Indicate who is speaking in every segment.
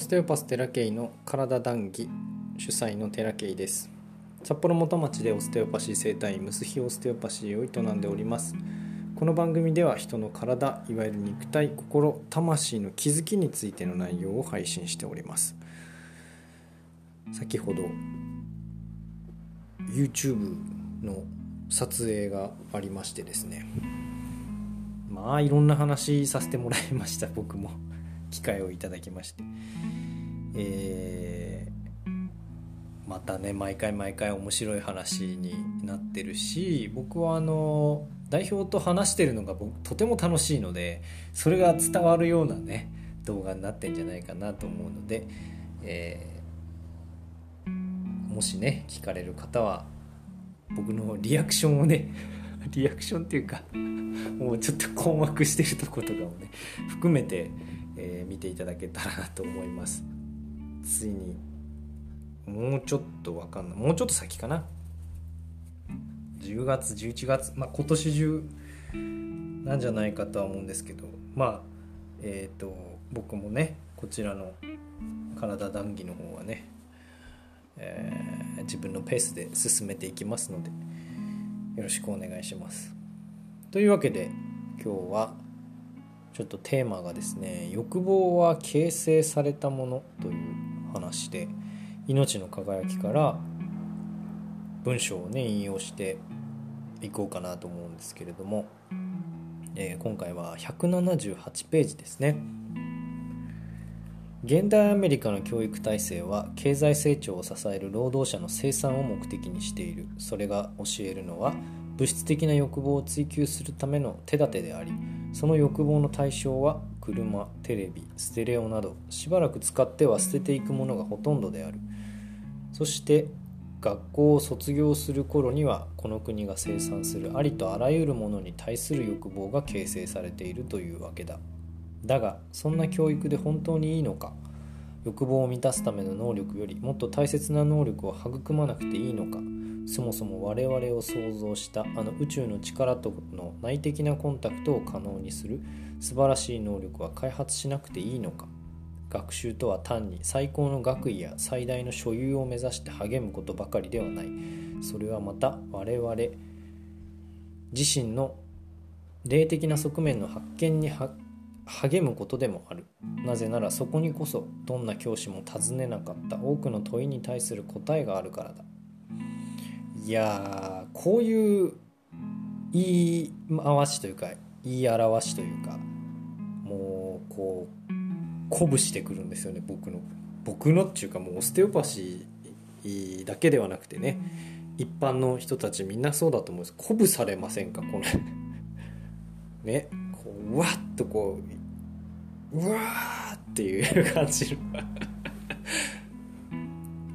Speaker 1: ステオパステラケイの体談義主催のテラケイです。札幌元町でオステオパシー生態ムスヒオステオパシーを営んでおります。この番組では人の体いわゆる肉体心魂の気づきについての内容を配信しております。先ほど YouTube の撮影がありましてですね。まあいろんな話させてもらいました僕も。機会をいただきましてえー、またね毎回毎回面白い話になってるし僕はあの代表と話してるのが僕とても楽しいのでそれが伝わるようなね動画になってんじゃないかなと思うので、えー、もしね聞かれる方は僕のリアクションをねリアクションっていうかもうちょっと困惑してるとことかをね含めて、えー、見ていただけたらなと思います。ついにもうちょっと分かんない。もうちょっと先かな。10月11月。まあ今年中なんじゃないかとは思うんですけど。まあえっ、ー、と僕もねこちらの体談義の方はね、えー、自分のペースで進めていきますのでよろしくお願いします。というわけで今日はちょっとテーマがですね欲望は形成されたものという話で命の輝きから文章をね引用していこうかなと思うんですけれども、えー、今回は178ページですね。現代アメリカの教育体制は経済成長を支える労働者の生産を目的にしている。それが教えるのは物質的な欲望を追求するための手立てでありその欲望の対象は車テレビステレオなどしばらく使っては捨てていくものがほとんどである。そして学校を卒業する頃にはこの国が生産するありとあらゆるものに対する欲望が形成されているというわけだ。だがそんな教育で本当にいいのか？欲望を満たすための能力よりもっと大切な能力を育まなくていいのかそもそも我々を創造したあの宇宙の力との内的なコンタクトを可能にする素晴らしい能力は開発しなくていいのか学習とは単に最高の学位や最大の所有を目指して励むことばかりではない。それはまた我々自身の霊的な側面の発見に励むことでもある。なぜならそこにこそどんな教師も尋ねなかった。多くの問いに対する答えがあるからだ。いやこういう言い回しというか言い表しというかもうこう鼓舞してくるんですよね僕の。僕のっていうかもうオステオパシーだけではなくてね一般の人たちみんなそうだと思うんです。鼓舞されませんか？このねこうわっとこううわーっていう感じの。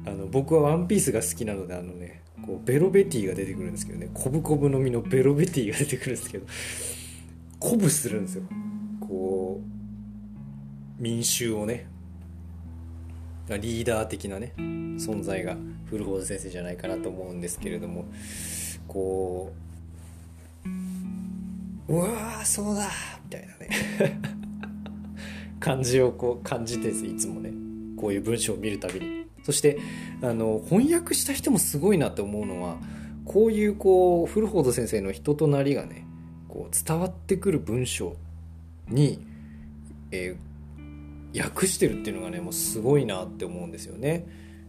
Speaker 1: あの僕は「ワンピースが好きなのであのねこうベロベティが出てくるんですけどねコブコブの実のベロベティが出てくるんですけど鼓舞するんですよ。こう民衆をね。リーダー的なね存在が古本先生じゃないかなと思うんですけれどもこううわーそうだみたいなね。感じをこう感じていつもねこういう文章を見るたびにそしてあの翻訳した人もすごいなって思うのはこういうこう古本先生の人となりがねこう伝わってくる文章に、えー、訳してるっていうのがねもうすごいなって思うんですよね。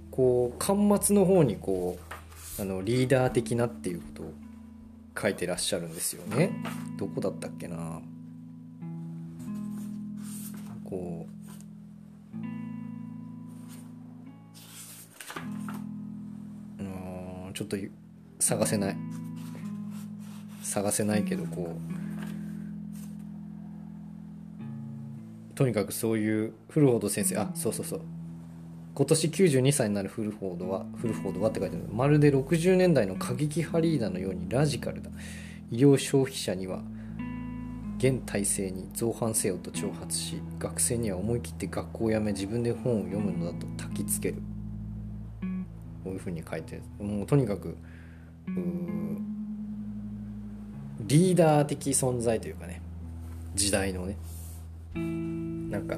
Speaker 1: こう巻末の方にこうあのリーダー的なっていうことを書いてらっしゃるんですよね。どこだったっけなこうちょっと探せない。探せないけどこうとにかくそういうフルフォード先生あそうそうそう。今年92歳になるフルフォードはフルフォードはって書いてある。まるで60年代の過激ハリーダーのようにラジカルだ。医療消費者には現体制に造反せよと挑発し学生には思い切って学校を辞め自分で本を読むのだと焚きつける。こういうふうに書いてもうとにかくリーダー的存在というかね時代のね。なんか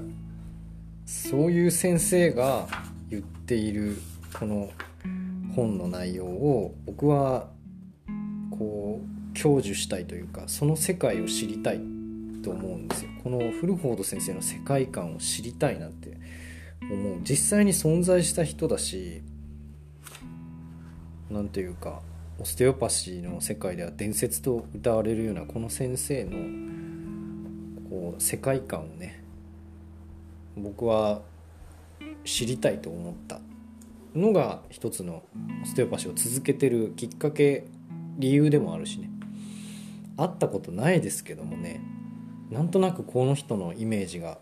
Speaker 1: そういう先生が言っているこの本の内容を僕はこう享受したいというかその世界を知りたいと思うんですよ。このフルフォード先生の世界観を知りたいなって思う。実際に存在した人だし何ていうかオステオパシーの世界では伝説と歌われるようなこの先生のこう世界観をね僕は知りたいと思ったのが一つのオステオパシーを続けてるきっかけ理由でもあるしね。会ったことないですけどもねなんとなくこの人のイメージが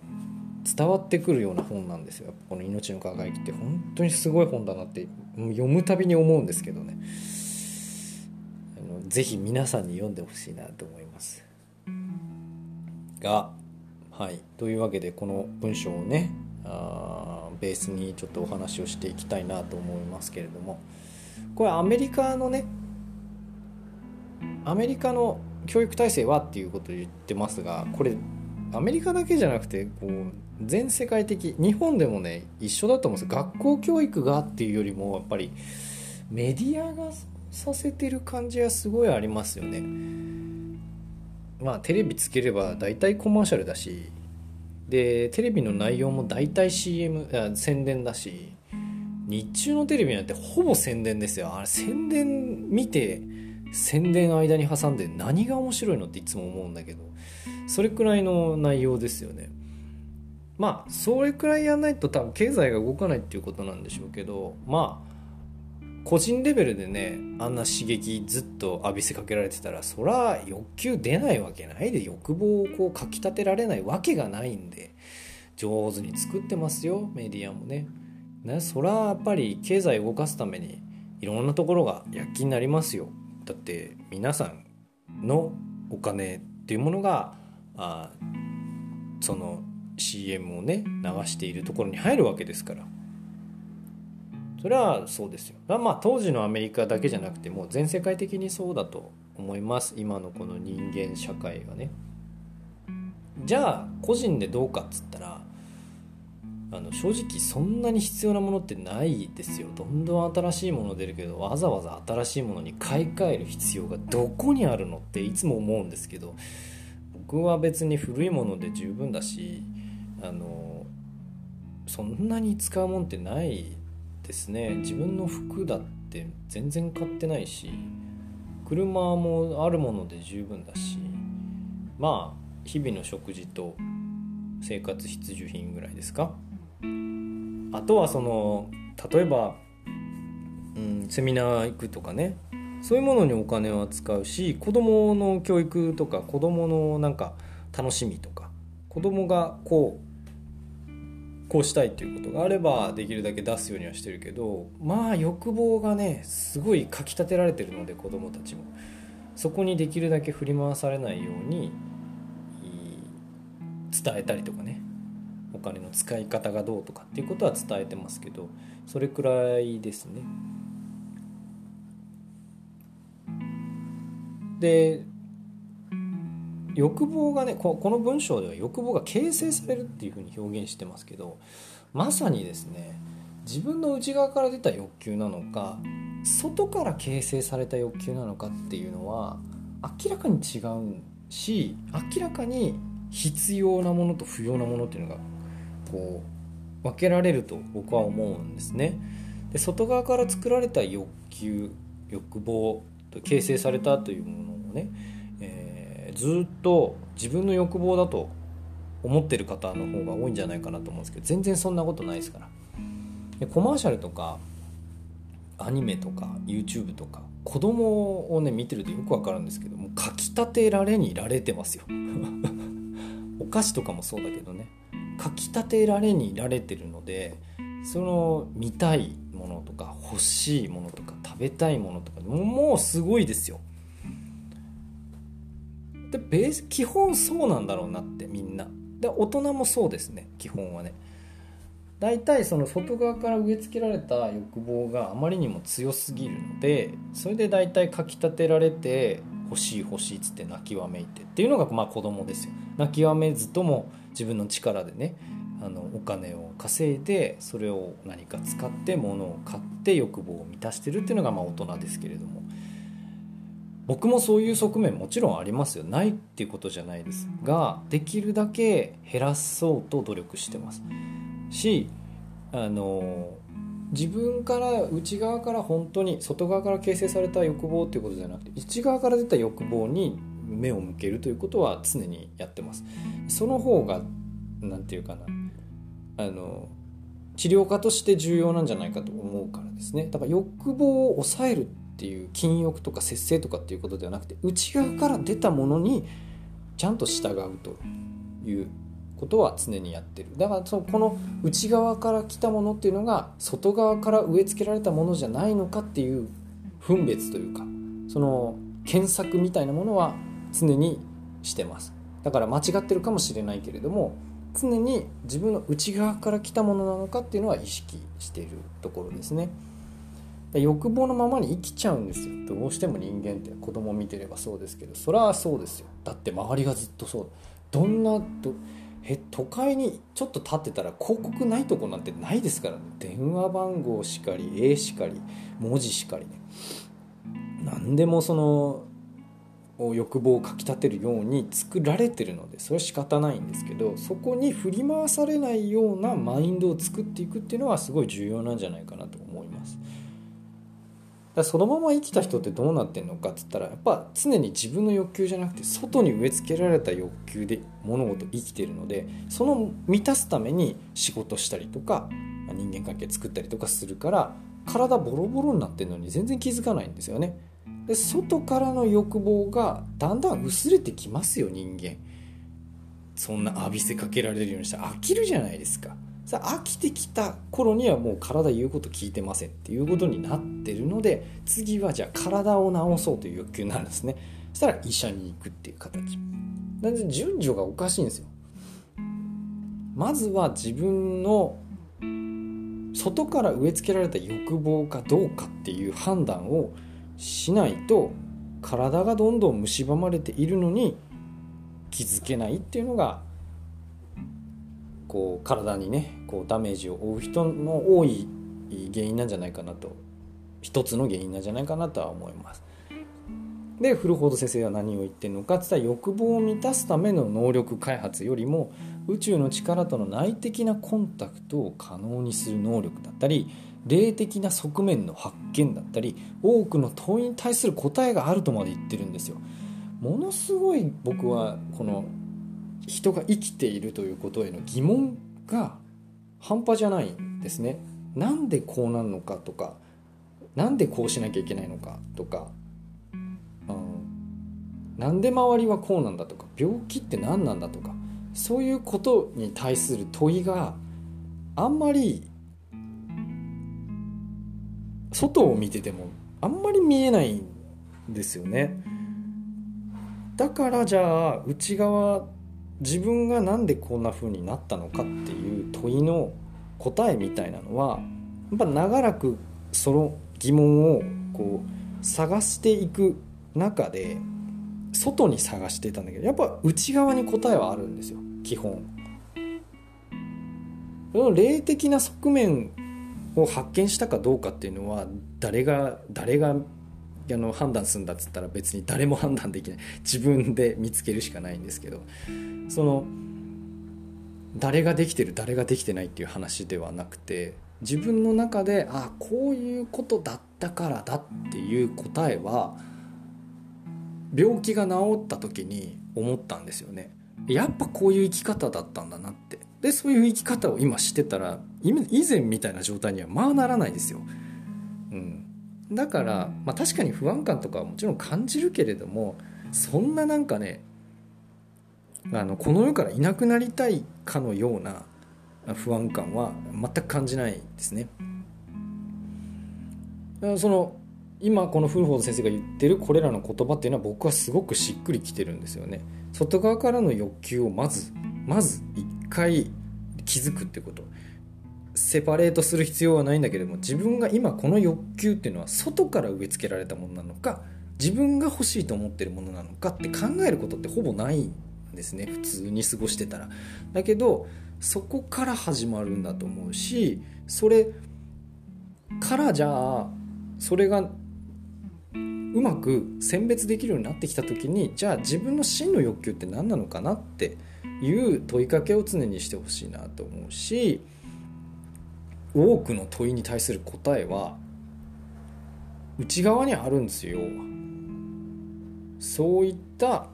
Speaker 1: 伝わってくるような本なんですよ。この「命の輝き」って。本当にすごい本だなって読むたびに思うんですけどね。あのぜひ皆さんに読んでほしいなと思います。がはい。というわけでこの文章をねあーベースにちょっとお話をしていきたいなと思いますけれども。これアメリカのねアメリカの教育体制はっていうことを言ってますがこれアメリカだけじゃなくてこう全世界的日本でもね一緒だと思うんです学校教育がっていうよりもやっぱりメディアがさせてる感じはすごいありますよね。まあテレビつければ大体コマーシャルだしでテレビの内容も大体 CM 宣伝だし日中のテレビなんてほぼ宣伝ですよ。あれ宣伝見て宣伝間に挟んで何が面白いのっていつも思うんだけどそれくらいの内容ですよね。まあそれくらいやらないと多分経済が動かないっていうことなんでしょうけどまあ個人レベルでねあんな刺激ずっと浴びせかけられてたらそら欲求出ないわけないで欲望をこうかきたてられないわけがないんで上手に作ってますよメディアもね。ねそらやっぱり経済動かすためにいろんなところが躍起になりますよ。だって皆さんのお金っていうものがあその CM をね流しているところに入るわけですから。それはそうですよ。まあ当時のアメリカだけじゃなくてもう全世界的にそうだと思います。今のこの人間社会がね。じゃあ個人でどうかっつったらあの正直そんなに必要なものってないですよ。どんどん新しいもの出るけどわざわざ新しいものに買い替える必要がどこにあるのっていつも思うんですけど僕は別に古いもので十分だしあのそんなに使うもんってないですね。自分の服だって全然買ってないし車もあるもので十分だしまあ日々の食事と生活必需品ぐらいですか？あとはその例えば、うん、セミナー行くとかね。そういうものにお金は使うし子供の教育とか子供のなんか楽しみとか子供がこうこうしたいっていうことがあればできるだけ出すようにはしてるけどまあ欲望がねすごいかきたてられてるので子供たちも。そこにできるだけ振り回されないように伝えたりとかね。お金の使い方がどうとかっていうことは伝えてますけどそれくらいですね。で欲望がねこの文章では欲望が形成されるっていうふうに表現してますけどまさにですね自分の内側から出た欲求なのか外から形成された欲求なのかっていうのは明らかに違うし明らかに必要なものと不要なものっていうのがこう分けられると僕は思うんですね。で外側から作られた欲求欲望と形成されたというものをねえずっと自分の欲望だと思ってる方の方が多いんじゃないかなと思うんですけど全然そんなことないですからでコマーシャルとかアニメとか YouTube とか子供をね見てるとよくわかるんですけどもかきたてられにいられてますよお菓子とかもそうだけどねかきたてられにいられてるのでその見たいものとか欲しいものとか食べたいものとかもうすごいですよ。でベース基本そうなんだろうなってみんな。で大人もそうですね基本はね。大体その外側から植え付けられた欲望があまりにも強すぎるのでそれで大体かきたてられて欲しい欲しいっつって泣きわめいてっていうのがまあ子供ですよ。泣きわめずとも自分の力でねあのお金を稼いでそれを何か使って物を買って欲望を満たしてるっていうのがまあ大人ですけれども。僕もそういう側面もちろんありますよ。ないっていうことじゃないです。ができるだけ減らそうと努力してます。しあの自分から内側から本当に外側から形成された欲望っていうことじゃなくて内側から出た欲望に目を向けるということは常にやってます。その方が何て言うかなあの治療家として重要なんじゃないかと思うからですね。だから欲望を抑えるっていう禁欲とか節制とかっていうことではなくて内側から出たものにちゃんと従うということは常にやってる。だからそのこの内側から来たものっていうのが外側から植え付けられたものじゃないのかっていう分別というかその検索みたいなものは常にしてます。だから間違ってるかもしれないけれども常に自分の内側から来たものなのかっていうのは意識しているところですね。欲望のままに生きちゃうんですよ。どうしても人間って子供見てればそうですけどそれはそうですよ。だって周りがずっとそう。どんなどえ都会にちょっと立ってたら広告ないとこなんてないですからね電話番号しかり絵しかり文字しかりね何でもその欲望をかきたてるように作られてるのでそれは仕方ないんですけどそこに振り回されないようなマインドを作っていくっていうのはすごい重要なんじゃないかなと。そのまま生きた人ってどうなってんのかっつったらやっぱ常に自分の欲求じゃなくて外に植え付けられた欲求で物事生きてるのでその満たすために仕事したりとか人間関係作ったりとかするから体ボロボロになってるのに全然気づかないんですよね。で外からの欲望がだんだん薄れてきますよ人間そんな浴びせかけられるようにしたら飽きるじゃないですかさ飽きてきた頃にはもう体言うこと聞いてませんっていうことになってるので次はじゃあ体を治そうという欲求になるんですね。そしたら医者に行くっていう形。なんで順序がおかしいんですよ。まずは自分の外から植え付けられた欲望かどうかっていう判断をしないと体がどんどん蝕まれているのに気づけないっていうのがこう体にねこうダメージを負う人の多い原因なんじゃないかなと一つの原因なんじゃないかなとは思います。でフルフォード先生は何を言ってるのかって言ったら欲望を満たすための能力開発よりも宇宙の力との内的なコンタクトを可能にする能力だったり霊的な側面の発見だったり多くの問いに対する答えがあるとまで言ってるんですよ。ものすごい僕はこの人が生きているということへの疑問が半端じゃないんですね。なんでこうなるのかとかなんでこうしなきゃいけないのかとか、うん、なんで周りはこうなんだとか。病気って何なんだとか。そういうことに対する問いがあんまり外を見ててもあんまり見えないんですよね。だからじゃあ内側自分が何でこんな風になったのかっていう問いの答えみたいなのはやっぱ長らくその疑問をこう探していく中で外に探してたんだけどやっぱ内側に答えはあるんですよ基本。その霊的な側面を発見したかどうかっていうのは誰が誰があの判断するんだっつったら別に誰も判断できない。自分で見つけるしかないんですけど。その誰ができてる誰ができてないっていう話ではなくて自分の中でああこういうことだったからだっていう答えは病気が治った時に思ったんですよね。やっぱこういう生き方だったんだなって。でそういう生き方を今してたら以前みたいな状態にはまあならないですよ、うん、だから、まあ、確かに不安感とかはもちろん感じるけれどもそんななんかねあのこの世からいなくなりたいかのような不安感は全く感じないですね。その今このフルフォード先生が言ってるこれらの言葉っていうのは僕はすごくしっくりきてるんですよね。外側からの欲求をまずまず一回気づくってことセパレートする必要はないんだけども自分が今この欲求っていうのは外から植え付けられたものなのか自分が欲しいと思ってるものなのかって考えることってほぼないんですね普通に過ごしてたら。だけどそこから始まるんだと思うしそれからじゃあそれがうまく選別できるようになってきた時にじゃあ自分の真の欲求って何なのかなっていう問いかけを常にしてほしいなと思うし多くの問いに対する答えは内側にあるんですよ。そういった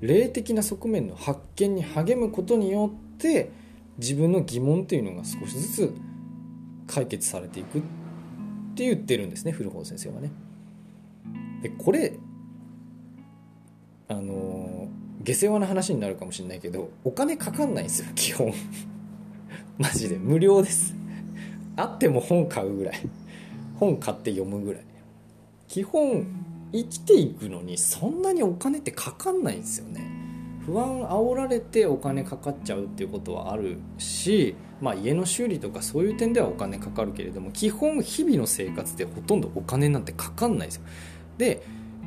Speaker 1: 霊的な側面の発見に励むことによって自分の疑問っていうのが少しずつ解決されていくって言ってるんですね古本先生はね。でこれあの下世話な話になるかもしれないけどお金かかんないんですよ基本。マジで。無料です。あっても本買うぐらい。本買って読むぐらい。基本生きていくのにそんなにお金ってかかんないんですよね。不安煽られてお金かかっちゃうっていうことはあるし、まあ、家の修理とかそういう点ではお金かかるけれども基本日々の生活でほとんどお金なんてかかんないですよ。で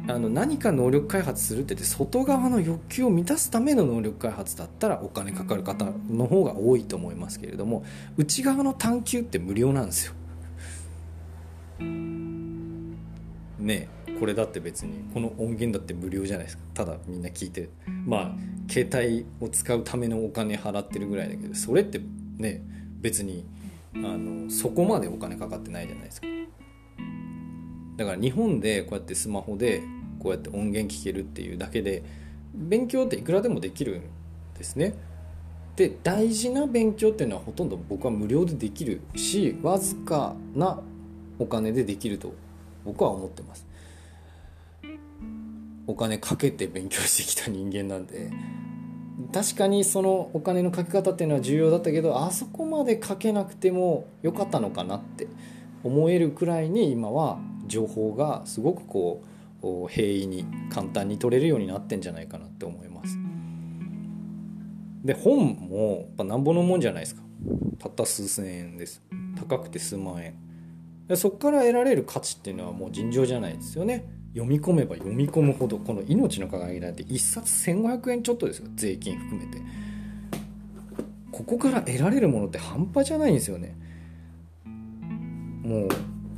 Speaker 1: あの何か能力開発するって言って外側の欲求を満たすための能力開発だったらお金かかる方の方が多いと思いますけれども内側の探求って無料なんですよ。ねこれだって別にこの音源だって無料じゃないですか。ただみんな聞いてまあ携帯を使うためのお金払ってるぐらいだけどそれってね別にあのそこまでお金かかってないじゃないですか。だから日本でこうやってスマホでこうやって音源聴けるっていうだけで勉強っていくらでもできるんですね。で大事な勉強っていうのはほとんど僕は無料でできるしわずかなお金でできると僕は思ってます。お金かけて勉強してきた人間なんで。確かにそのお金のかけ方っていうのは重要だったけどあそこまでかけなくてもよかったのかなって思えるくらいに今は情報がすごくこう平易に簡単に取れるようになってんじゃないかなって思います。で本もやっぱなんぼのもんじゃないですか。たった数千円です。高くて数万円。でそこから得られる価値っていうのはもう尋常じゃないですよね。読み込めば読み込むほどこの「命の輝き」なんて1冊1500円ちょっとですよ。税金含めて。ここから得られるものって半端じゃないんですよね。もう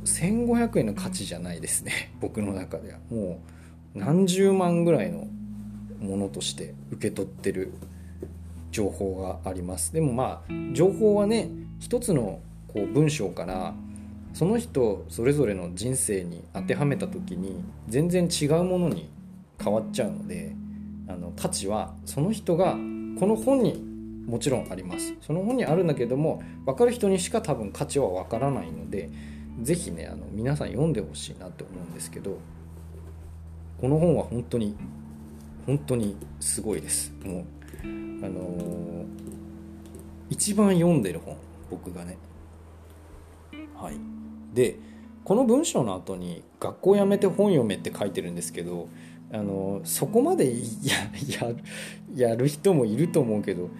Speaker 1: 1500円の価値じゃないですね。僕の中では。もう何十万ぐらいのものとして受け取ってる情報があります。でもまあ情報はね一つのこう文章からその人それぞれの人生に当てはめた時に全然違うものに変わっちゃうのであの価値はその人がこの本にもちろんあります。その本にあるんだけども分かる人にしか多分価値は分からないので是非ねあの皆さん読んでほしいなって思うんですけどこの本は本当に本当にすごいです。もうあのー、一番読んでる本僕がね。はい。でこの文章の後に「学校辞めて本読め」って書いてるんですけどあのそこまでやややる人もいると思うけど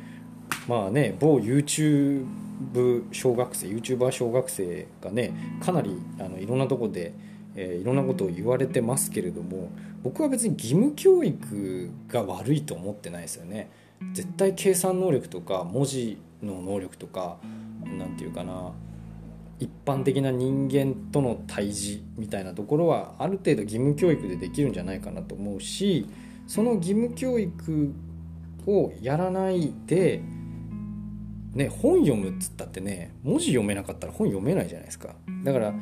Speaker 1: まあね某 YouTube 小学生 YouTuber 小学生がねかなりあのいろんなとこで、えー、いろんなことを言われてますけれども僕は別に義務教育が悪いと思ってないですよね。絶対計算能力とか文字の能力とか何て言うかな一般的な人間との対峙みたいなところはある程度義務教育でできるんじゃないかなと思うしその義務教育をやらないでね、本読むっつったってね文字読めなかったら本読めないじゃないですか。だから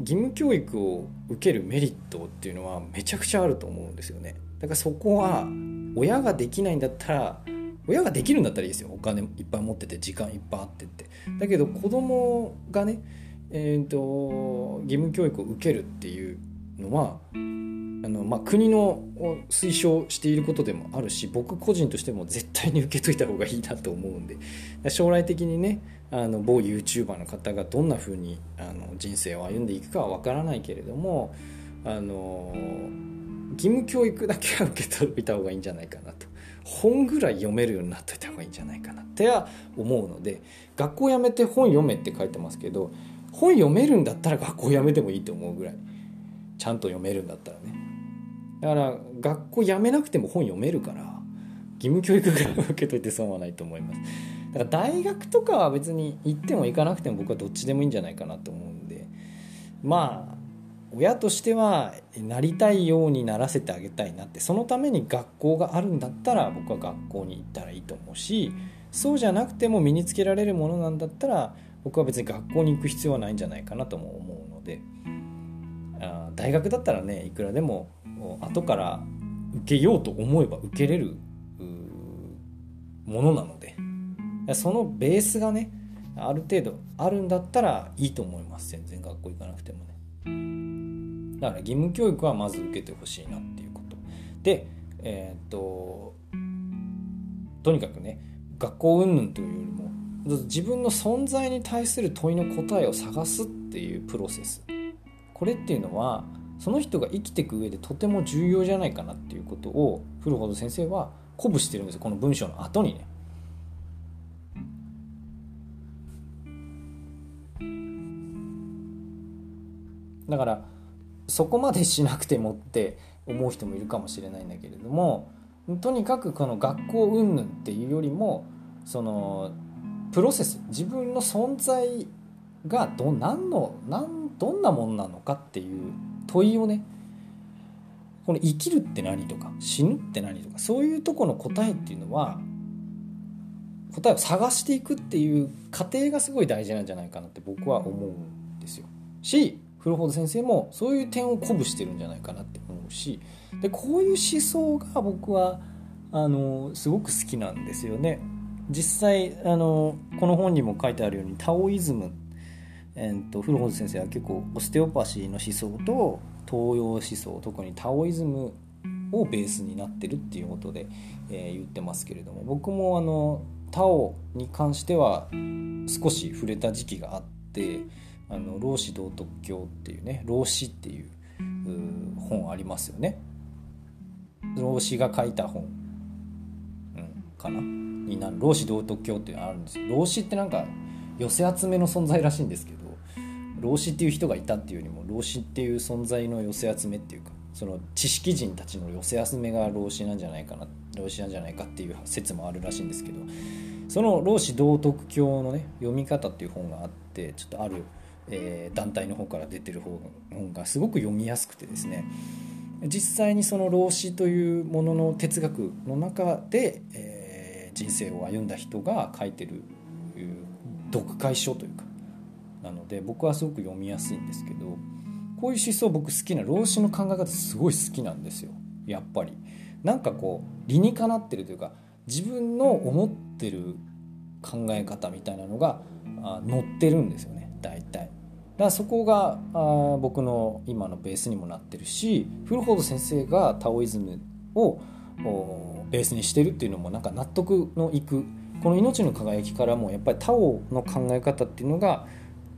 Speaker 1: 義務教育を受けるメリットっていうのはめちゃくちゃあると思うんですよね。だからそこは親ができないんだったら親ができるんだったらいいですよ。お金いっぱい持ってて時間いっぱいあってって。だけど子供がねえーと義務教育を受けるっていうのはあの、まあ、国の推奨していることでもあるし僕個人としても絶対に受けといた方がいいなと思うんで。将来的にねあの某 YouTuber の方がどんな風にあに人生を歩んでいくかは分からないけれどもあの義務教育だけは受け取いた方がいいんじゃないかなと。本ぐらい読めるようになっといた方がいいんじゃないかなっては思うので学校辞めて本読めって書いてますけど本読めるんだったら学校辞めてもいいと思うぐらい。ちゃんと読めるんだったらね。だから学校辞めなくても本読めるから義務教育ぐら受けといて損はないと思います。だから大学とかは別に行っても行かなくても僕はどっちでもいいんじゃないかなと思うんでまあ親としてはなりたいようにならせてあげたいなってそのために学校があるんだったら僕は学校に行ったらいいと思うしそうじゃなくても身につけられるものなんだったら僕は別に学校に行く必要はないんじゃないかなとも思うのであ大学だったらねいくらでも後から受けようと思えば受けれるものなので。そのベースがねある程度あるんだったらいいと思います。全然学校行かなくてもね。だから義務教育はまず受けてほしいなっていうこと。でえー、っととにかくね学校云々というよりも自分の存在に対する問いの答えを探すっていうプロセス。これっていうのはその人が生きていく上でとても重要じゃないかなっていうことを古ほど先生は鼓舞してるんですよこの文章の後にね。だからそこまでしなくてもって思う人もいるかもしれないんだけれどもとにかくこの学校云々っていうよりもそのプロセス自分の存在がど何の何どんなもんなのかっていう問いをねこの生きるって何とか死ぬって何とかそういうとこの答えっていうのは答えを探していくっていう過程がすごい大事なんじゃないかなって僕は思うんですよ。し古本先生もそういう点を鼓舞してるんじゃないかなって思うしでこういう思想が僕はあのすごく好きなんですよね。実際あのこの本にも書いてあるようにタオイズム、えーと、古本先生は結構オステオパシーの思想と東洋思想特にタオイズムをベースになってるっていうことで、えー、言ってますけれども僕もあのタオに関しては少し触れた時期があって「あの老子道徳経」っていうね老子っていう本ありますよね。老子が書いた本、うん、かな？になる。老子道徳経っていうのがあるんですよ。老子ってなんか寄せ集めの存在らしいんですけど老子っていう人がいたっていうよりも老子っていう存在の寄せ集めっていうかその知識人たちの寄せ集めが老子なんじゃないかな老子なんじゃないかっていう説もあるらしいんですけどその老子道徳経のね読み方っていう本があってちょっとある、えー、団体の方から出てる本がすごく読みやすくてですね実際にその老子というものの哲学の中で、えー人生を歩んだ人が書いてる読解書というかなので僕はすごく読みやすいんですけどこういう思想僕好きな老子の考え方すごい好きなんですよやっぱり。なんかこう理にかなってるというか自分の思ってる考え方みたいなのが載ってるんですよね大体。だからそこがあ僕の今のベースにもなってるし古本先生がタオイズムをベースにしてるっていうのもなんか納得のいくこの「命の輝き」からもやっぱりタオの考え方っていうのが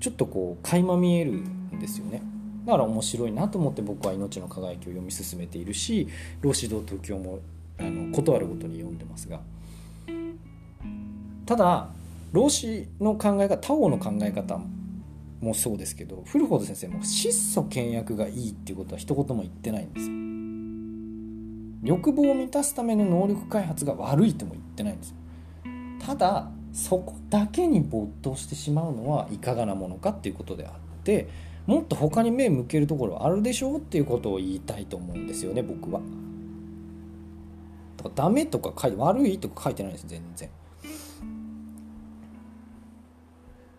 Speaker 1: ちょっとこう垣間見えるんですよね。だから面白いなと思って僕は「命の輝き」を読み進めているし「老子道東京も」あのことあるごとに読んでますが。ただ老子の考え方タオの考え方もそうですけど古本先生も質素倹約がいいっていうことは一言も言ってないんですよ。欲望を満たすための能力開発が悪いとも言ってないんですただそこだけに没頭してしまうのはいかがなものかっていうことであってもっと他に目向けるところあるでしょうっていうことを言いたいと思うんですよね僕は。だかダメとか書いて悪いとか書いてないです全然。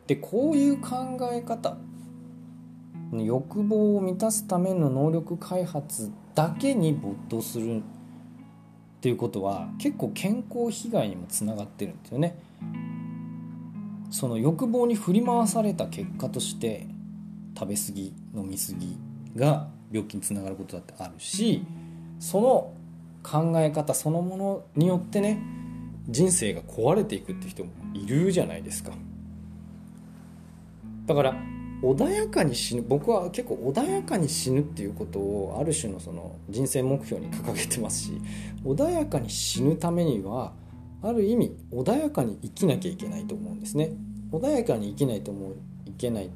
Speaker 1: でこういう考え方欲望を満たすための能力開発だけに没頭するっていうことは結構健康被害にもつながってるんですよね。その欲望に振り回された結果として食べ過ぎ飲み過ぎが病気につながることだってあるしその考え方そのものによってね人生が壊れていくって人もいるじゃないですかだから穏やかに死ぬ僕は結構穏やかに死ぬっていうことをある種のその人生目標に掲げてますし穏やかに死ぬためにはある意味穏やかに生きなきゃいけないと思うんですね。穏やかに生きないと思ういけない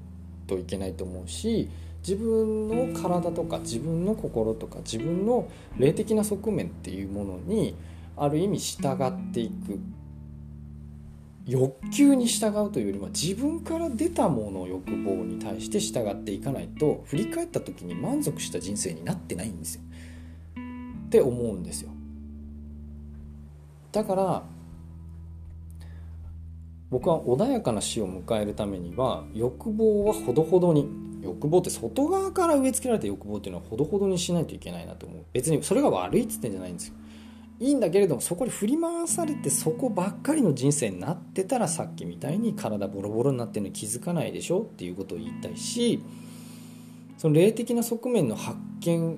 Speaker 1: といけないと思うし自分の体とか自分の心とか自分の霊的な側面っていうものにある意味従っていく。欲求に従うというよりも自分から出たもの欲望に対して従っていかないと振り返った時に満足した人生になってないんですよ。って思うんですよ。だから僕は穏やかな死を迎えるためには欲望はほどほどに欲望って外側から植え付けられた欲望っていうのはほどほどにしないといけないなと思う。別にそれが悪いっつってんじゃないんですよ。いいんだけれどもそこに振り回されてそこばっかりの人生になってたらさっきみたいに体ボロボロになってるのに気づかないでしょっていうことを言いたいしその霊的な側面の発見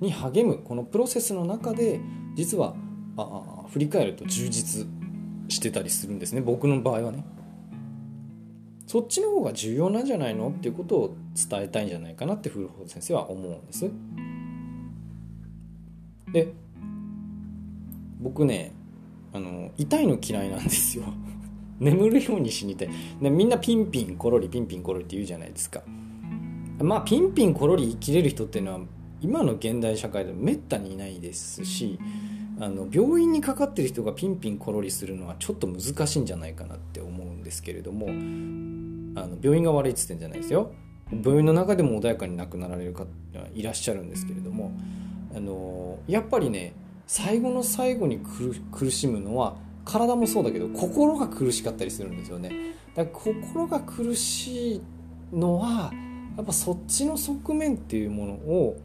Speaker 1: に励むこのプロセスの中で実はあ振り返ると充実してたりするんですね。僕の場合はね。そっちの方が重要なんじゃないのっていうことを伝えたいんじゃないかなって古本先生は思うんです。で僕ねあの痛いの嫌いなんですよ。眠るように死にたい。でみんなピンピンコロリピンピンコロリって言うじゃないですか。まあピンピンコロリ生きれる人っていうのは今の現代社会でもめったにいないですしあの病院にかかってる人がピンピンコロリするのはちょっと難しいんじゃないかなって思うんですけれどもあの病院が悪いっつってんじゃないですよ。病院の中でも穏やかに亡くなられる方いらっしゃるんですけれどもあのやっぱりね最後の最後に苦しむのは体もそうだけど心が苦しかったりするんですよね。だから心が苦しいのはやっぱそっちの側面っていうものを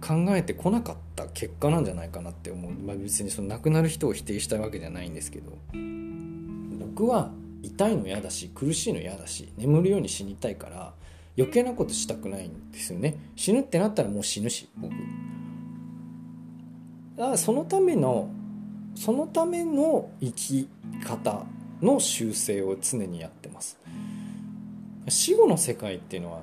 Speaker 1: 考えてこなかった結果なんじゃないかなって思う、まあ、別にその亡くなる人を否定したいわけじゃないんですけど。僕は痛いの嫌だし苦しいの嫌だし眠るように死にたいから余計なことしたくないんですよね。死ぬってなったらもう死ぬし僕。だそのためのそのための生き方の修正を常にやってます。死後の世界っていうのは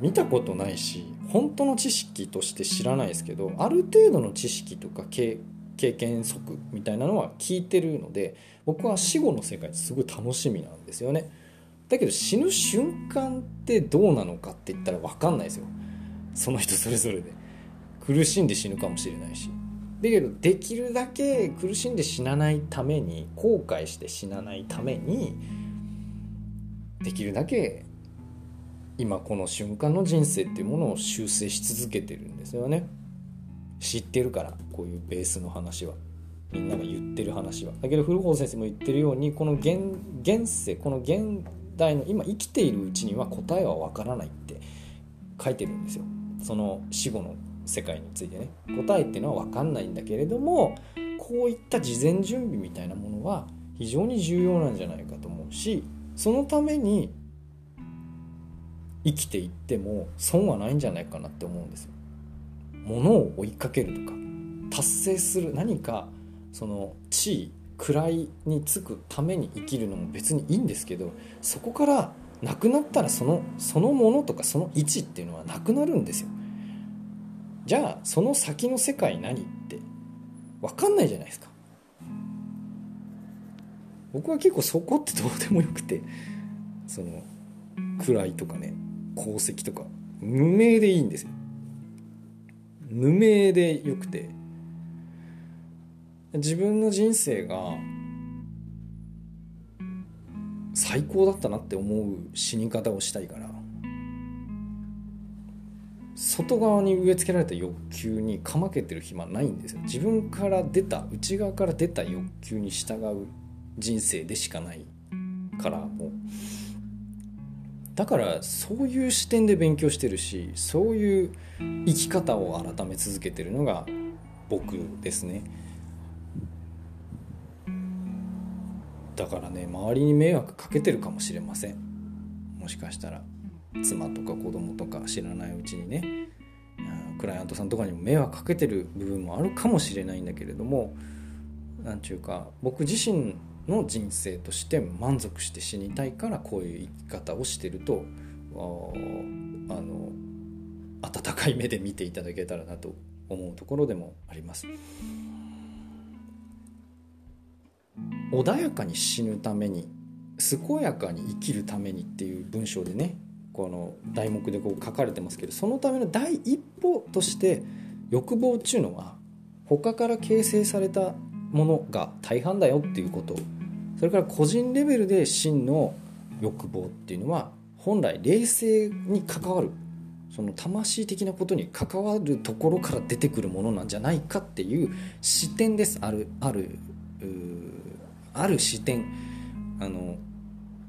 Speaker 1: 見たことないし本当の知識として知らないですけどある程度の知識とか経験則みたいなのは聞いてるので僕は死後の世界ってすごい楽しみなんですよね。だけど死ぬ瞬間ってどうなのかって言ったら分かんないですよ。その人それぞれで。苦しんで死ぬかもしれないし。だけどできるだけ苦しんで死なないために後悔して死なないためにできるだけ今この瞬間の人生っていうものを修正し続けてるんですよね。知ってるからこういうベースの話は。みんなが言ってる話は。だけど古本先生も言ってるようにこの現現世この現代の今生きているうちには答えはわからないって書いてるんですよ。その死後の世界についてね答えっていうのは分かんないんだけれどもこういった事前準備みたいなものは非常に重要なんじゃないかと思うしそのために生きていっても損はないんじゃないかなって思うんですよ。ものを追いかけるとか達成する何かその地位位につくために生きるのも別にいいんですけどそこからなくなったらそのそのものとかその位置っていうのはなくなるんですよ。じゃあその先の世界何って分かんないじゃないですか。僕は結構そこってどうでもよくてその位とかね功績とか無名でいいんですよ。無名でよくて。自分の人生が最高だったなって思う死に方をしたいから外側に植え付けられた欲求にかまけてる暇ないんですよ。自分から出た内側から出た欲求に従う人生でしかないからもう。だからそういう視点で勉強してるしそういう生き方を改め続けてるのが僕ですね。だからね周りに迷惑かけてるかもしれません。もしかしたら。妻とか子供とか知らないうちにねクライアントさんとかにも迷惑かけてる部分もあるかもしれないんだけれども何ちゅうか僕自身の人生として満足して死にたいからこういう生き方をしてるとあの温かい目で見ていただけたらなと思うところでもあります。穏やかに死ぬために健やかに生きるためにっていう文章でねこの題目でこう書かれてますけどそのための第一歩として欲望っていうのは他から形成されたものが大半だよっていうことそれから個人レベルで真の欲望っていうのは本来冷静に関わるその魂的なことに関わるところから出てくるものなんじゃないかっていう視点です。あるあるある視点あの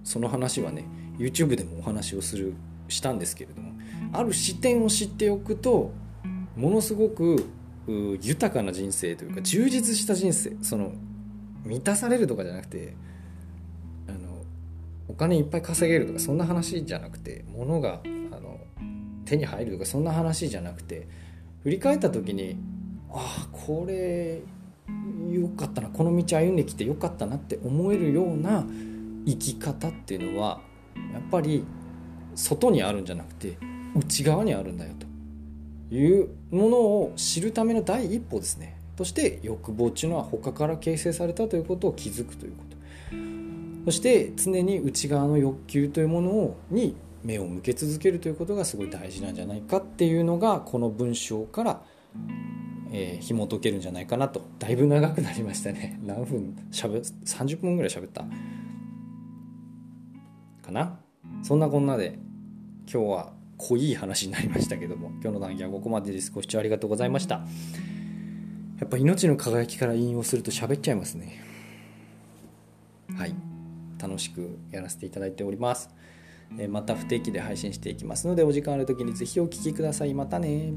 Speaker 1: その話はね YouTube でもお話をするしたんですけれどもある視点を知っておくとものすごく豊かな人生というか充実した人生その満たされるとかじゃなくてあのお金いっぱい稼げるとかそんな話じゃなくて物があの手に入るとかそんな話じゃなくて振り返った時にああこれよかったなこの道歩んできてよかったなって思えるような生き方っていうのはやっぱり外にあるんじゃなくて内側にあるんだよと。いうものを知るための第一歩ですね。として欲望っていうのは他から形成されたということを気づくということ。そして常に内側の欲求というものをに目を向け続けるということがすごい大事なんじゃないかっていうのがこの文章から、えー、紐解けるんじゃないかなと。だいぶ長くなりましたね。何分？しゃべ30分ぐらい喋った。かな。そんなこんなで今日は濃い話になりましたけども今日の談義はここまでです。ご視聴ありがとうございました。やっぱ命の輝きから引用すると喋っちゃいますね。はい。楽しくやらせていただいております。また不定期で配信していきますのでお時間ある時に是非お聴きください。またね